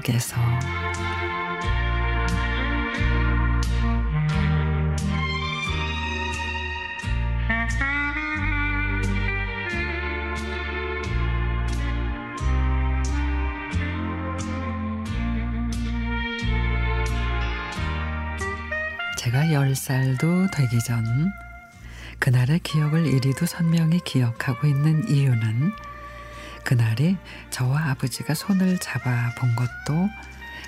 속에서. 제가 열살도 되기 전 그날의 기억을 이리도 선명히 기억하고 있는 이유는 그날이 저와 아버지가 손을 잡아 본 것도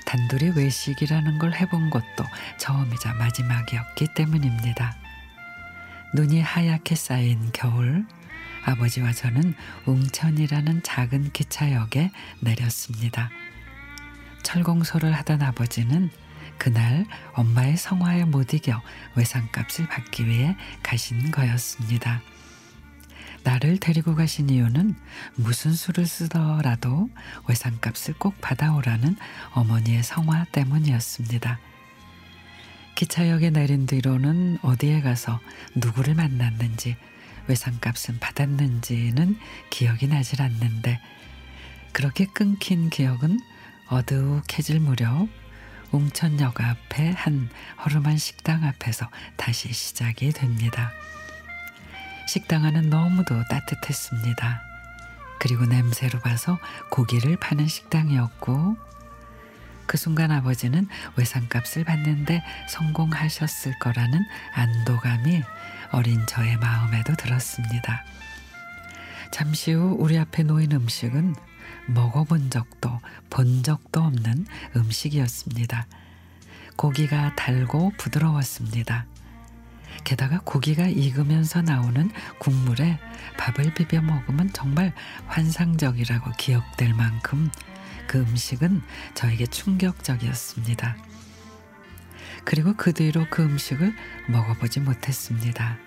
단둘이 외식이라는 걸 해본 것도 처음이자 마지막이었기 때문입니다. 눈이 하얗게 쌓인 겨울, 아버지와 저는 웅천이라는 작은 기차역에 내렸습니다. 철공소를 하던 아버지는 그날 엄마의 성화에 못 이겨 외상값을 받기 위해 가신 거였습니다. 나를 데리고 가신 이유는 무슨 수를 쓰더라도 외상값을 꼭 받아오라는 어머니의 성화 때문이었습니다. 기차역에 내린 뒤로는 어디에 가서 누구를 만났는지 외상값은 받았는지는 기억이 나질 않는데 그렇게 끊긴 기억은 어둑해질 무렵 웅천역 앞에 한 허름한 식당 앞에서 다시 시작이 됩니다. 식당 안은 너무도 따뜻했습니다. 그리고 냄새로 봐서 고기를 파는 식당이었고 그 순간 아버지는 외상값을 받는데 성공하셨을 거라는 안도감이 어린 저의 마음에도 들었습니다. 잠시 후 우리 앞에 놓인 음식은 먹어본 적도 본 적도 없는 음식이었습니다. 고기가 달고 부드러웠습니다. 게다가 고기가 익으면서 나오는 국물에 밥을 비벼 먹으면 정말 환상적이라고 기억될 만큼 그 음식은 저에게 충격적이었습니다. 그리고 그 뒤로 그 음식을 먹어보지 못했습니다.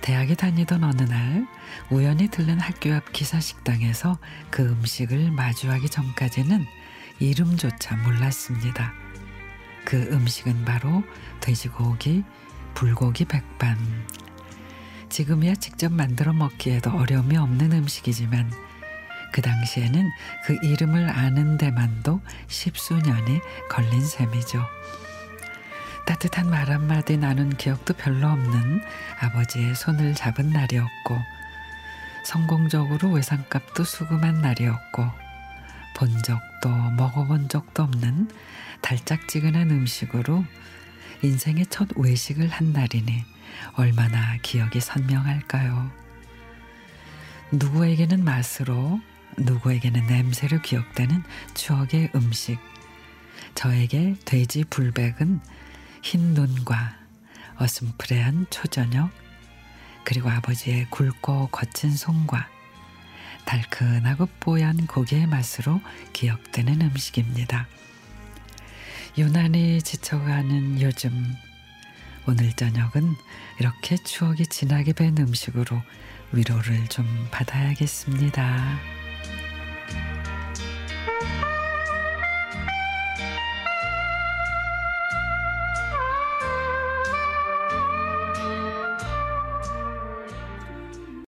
대학에 다니던 어느 날 우연히 들른 학교 앞 기사식당에서 그 음식을 마주하기 전까지는 이름조차 몰랐습니다. 그 음식은 바로 돼지고기, 불고기 백반. 지금이야 직접 만들어 먹기에도 어려움이 없는 음식이지만 그 당시에는 그 이름을 아는 데만도 십수년이 걸린 셈이죠. 따뜻한 말 한마디 나눈 기억도 별로 없는 아버지의 손을 잡은 날이었고 성공적으로 외상값도 수금한 날이었고 본 적도 먹어본 적도 없는 달짝지근한 음식으로 인생의 첫 외식을 한 날이니 얼마나 기억이 선명할까요? 누구에게는 맛으로 누구에게는 냄새로 기억되는 추억의 음식. 저에게 돼지 불백은 흰 눈과 어슴푸레한 초저녁 그리고 아버지의 굵고 거친 손과 달큰하고 뽀얀 고기의 맛으로 기억되는 음식입니다. 유난히 지쳐가는 요즘 오늘 저녁은 이렇게 추억이 진하게 밴 음식으로 위로를 좀 받아야겠습니다.